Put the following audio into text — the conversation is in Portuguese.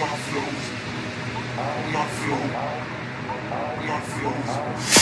my flows, my flow, my flows.